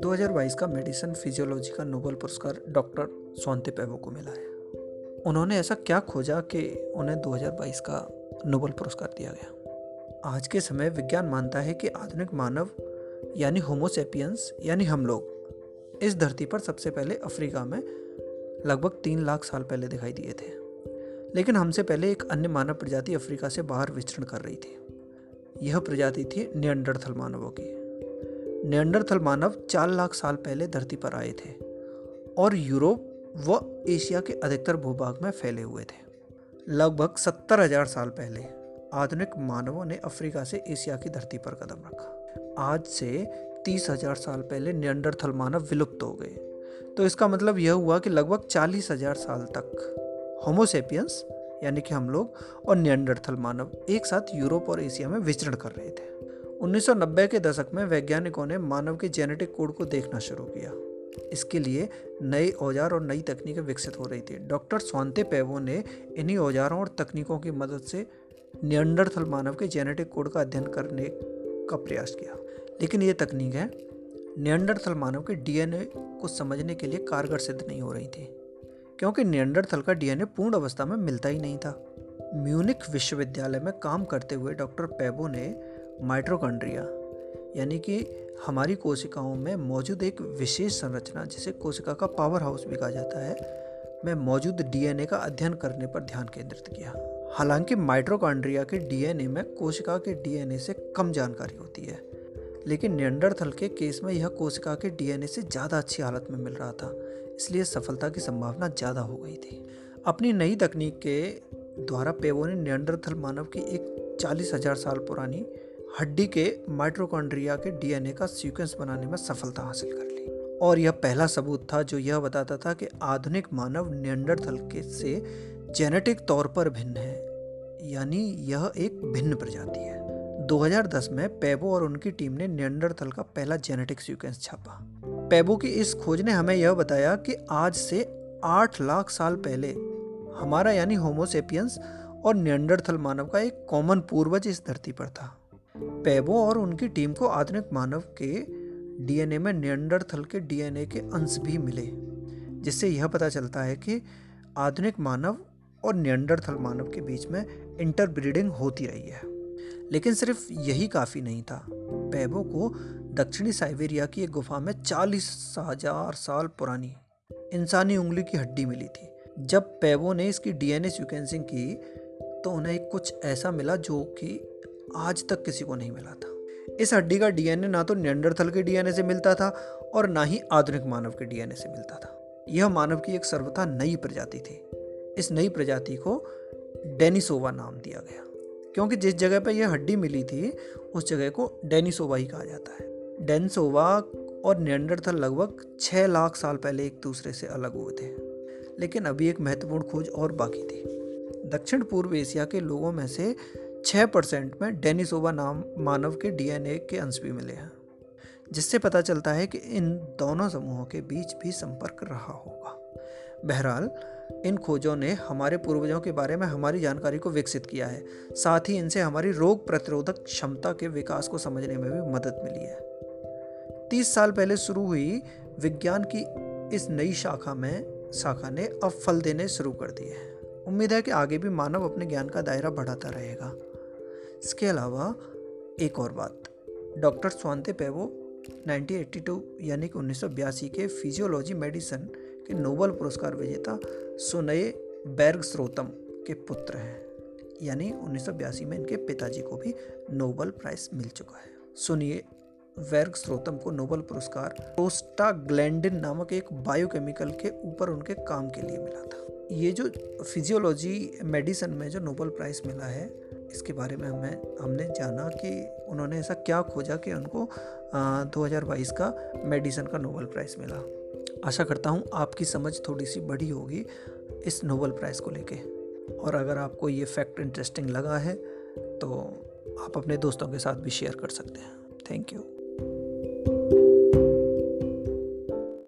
2022 का medicine physiology का Nobel पुरस्कार डॉक्टर स्वांति पेवो को मिला है। उन्होंने ऐसा क्या खोजा कि उन्हें 2022 का नोबेल पुरस्कार दिया गया? आज के समय विज्ञान मानता है कि आधुनिक मानव, यानी होमोसेपियंस यानी हम लोग, इस धरती पर सबसे पहले अफ्रीका में लगभग तीन लाख साल पहले दिखाई दिए थे। लेकिन हमसे पहले एक अन्य मानव प्रजाति अफ्रीका से बाहर विचरण कर रही थी। यह प्रजाति थी नियंडरथल मानवों की। नियंडरथल मानव चार लाख साल पहले धरती पर आए थे और यूरोप व एशिया के अधिकतर भूभाग में फैले हुए थे। लगभग सत्तर हज़ार साल पहले आधुनिक मानवों ने अफ्रीका से एशिया की धरती पर कदम रखा। आज से तीस हज़ार साल पहले नियंडरथल मानव विलुप्त हो गए। तो इसका मतलब यह हुआ कि लगभग चालीस हज़ार साल तक होमोसेपियंस यानी कि हम लोग और नियंडरथल मानव एक साथ यूरोप और एशिया में विचरण कर रहे थे। 1990 के दशक में वैज्ञानिकों ने मानव के जेनेटिक कोड को देखना शुरू किया। इसके लिए नए औज़ार और नई तकनीकें विकसित हो रही थी। डॉक्टर स्वांते पेवो ने इन्हीं औजारों और तकनीकों की मदद से नियंडरथल मानव के जेनेटिक कोड का अध्ययन करने का प्रयास किया। लेकिन ये तकनीक नियंडरथल मानव के डीएनए को समझने के लिए कारगर सिद्ध नहीं हो रही थी। क्योंकि नियंडरथल का डीएनए पूर्ण अवस्था में मिलता ही नहीं था। म्यूनिक विश्वविद्यालय में काम करते हुए डॉक्टर पेबो ने माइट्रोकॉन्ड्रिया यानी कि हमारी कोशिकाओं में मौजूद एक विशेष संरचना, जिसे कोशिका का पावर हाउस भी कहा जाता है, में मौजूद डीएनए का अध्ययन करने पर ध्यान केंद्रित किया। हालाँकि माइट्रोकॉन्ड्रिया के डीएनए में कोशिका के डीएनए से कम जानकारी होती है, लेकिन नियंडरथल के केस में यह कोशिका के डीएनए से ज़्यादा अच्छी हालत में मिल रहा था। इसलिए सफलता की संभावना ज़्यादा हो गई थी। अपनी नई तकनीक के द्वारा पेवो ने नियंडरथल मानव की एक चालीस हज़ार साल पुरानी हड्डी के माइट्रोकॉन्ड्रिया के डीएनए का सीक्वेंस बनाने में सफलता हासिल कर ली। और यह पहला सबूत था जो यह बताता था कि आधुनिक मानव नियंडरथल के से जेनेटिक तौर पर भिन्न है, यानी यह एक भिन्न प्रजाति है। 2010 में पेबो और उनकी टीम ने नियंडरथल का पहला जेनेटिक सीक्वेंस छापा। पेबो की इस खोज ने हमें यह बताया कि आज से आठ लाख साल पहले हमारा यानी होमोसेपियंस और नियंडरथल मानव का एक कॉमन पूर्वज इस धरती पर था। पेबो और उनकी टीम को आधुनिक मानव के डीएनए में नियंडरथल के डीएनए के अंश भी मिले, जिससे यह पता चलता है कि आधुनिक मानव और नियंडरथल मानव के बीच में इंटरब्रीडिंग होती रही है। लेकिन सिर्फ़ यही काफ़ी नहीं था। पैबो को दक्षिणी साइबेरिया की एक गुफा में चालीस हज़ार साल पुरानी इंसानी उंगली की हड्डी मिली थी। जब पेबो ने इसकी डीएनए सीक्वेंसिंग की तो उन्हें कुछ ऐसा मिला जो कि आज तक किसी को नहीं मिला था। इस हड्डी का डीएनए ना तो नियंडरथल के डीएनए से मिलता था और ना ही आधुनिक मानव के डीएनए से मिलता था। यह मानव की एक सर्वथा नई प्रजाति थी। इस नई प्रजाति को डेनिसोवा नाम दिया गया। क्योंकि जिस जगह पर यह हड्डी मिली थी, उस जगह को डेनिसोवा ही कहा जाता है। डेनसोवा और नियंडरथल लगभग छः लाख साल पहले एक दूसरे से अलग हुए थे। लेकिन अभी एक महत्वपूर्ण खोज और बाकी थी। दक्षिण पूर्व एशिया के लोगों में से छः परसेंट में डेनिसोवा नाम मानव के डीएनए के अंश भी मिले हैं, जिससे पता चलता है कि इन दोनों समूहों के बीच भी संपर्क रहा होगा। बहरहाल, इन खोजों ने हमारे पूर्वजों के बारे में हमारी जानकारी को विकसित किया है, साथ ही इनसे हमारी रोग प्रतिरोधक क्षमता के विकास को समझने में भी मदद मिली है। तीस साल पहले शुरू हुई विज्ञान की इस नई शाखा में, शाखा ने अब फल देने शुरू कर दिए हैं। उम्मीद है कि आगे भी मानव अपने ज्ञान का दायरा बढ़ाता रहेगा। इसके अलावा, एक और बात, डॉक्टर स्वांते पेवो 1982 यानी कि उन्नीस सौ बयासी के फिजियोलॉजी मेडिसिन के नोबल पुरस्कार विजेता सुनये बैर्ग स्रोतम के पुत्र हैं। यानी उन्नीस सौ बयासी में इनके पिताजी को भी नोबल प्राइज मिल चुका है। सुनिए वर्ग स्रोतम को नोबल पुरस्कार प्रोस्टाग्लैंडिन नामक एक बायोकेमिकल के ऊपर उनके काम के लिए मिला था। ये जो फिजियोलॉजी मेडिसिन में जो नोबल प्राइज़ मिला है, इसके बारे में हमें, हमने जाना कि उन्होंने ऐसा क्या खोजा कि उनको हज़ार बाईस का मेडिसिन का नोबल प्राइज़ मिला। आशा करता हूँ आपकी समझ थोड़ी सी बड़ी होगी इस नोबल प्राइज़ को लेके। और अगर आपको ये फैक्ट इंटरेस्टिंग लगा है तो आप अपने दोस्तों के साथ भी शेयर कर सकते हैं। Thank you. thank you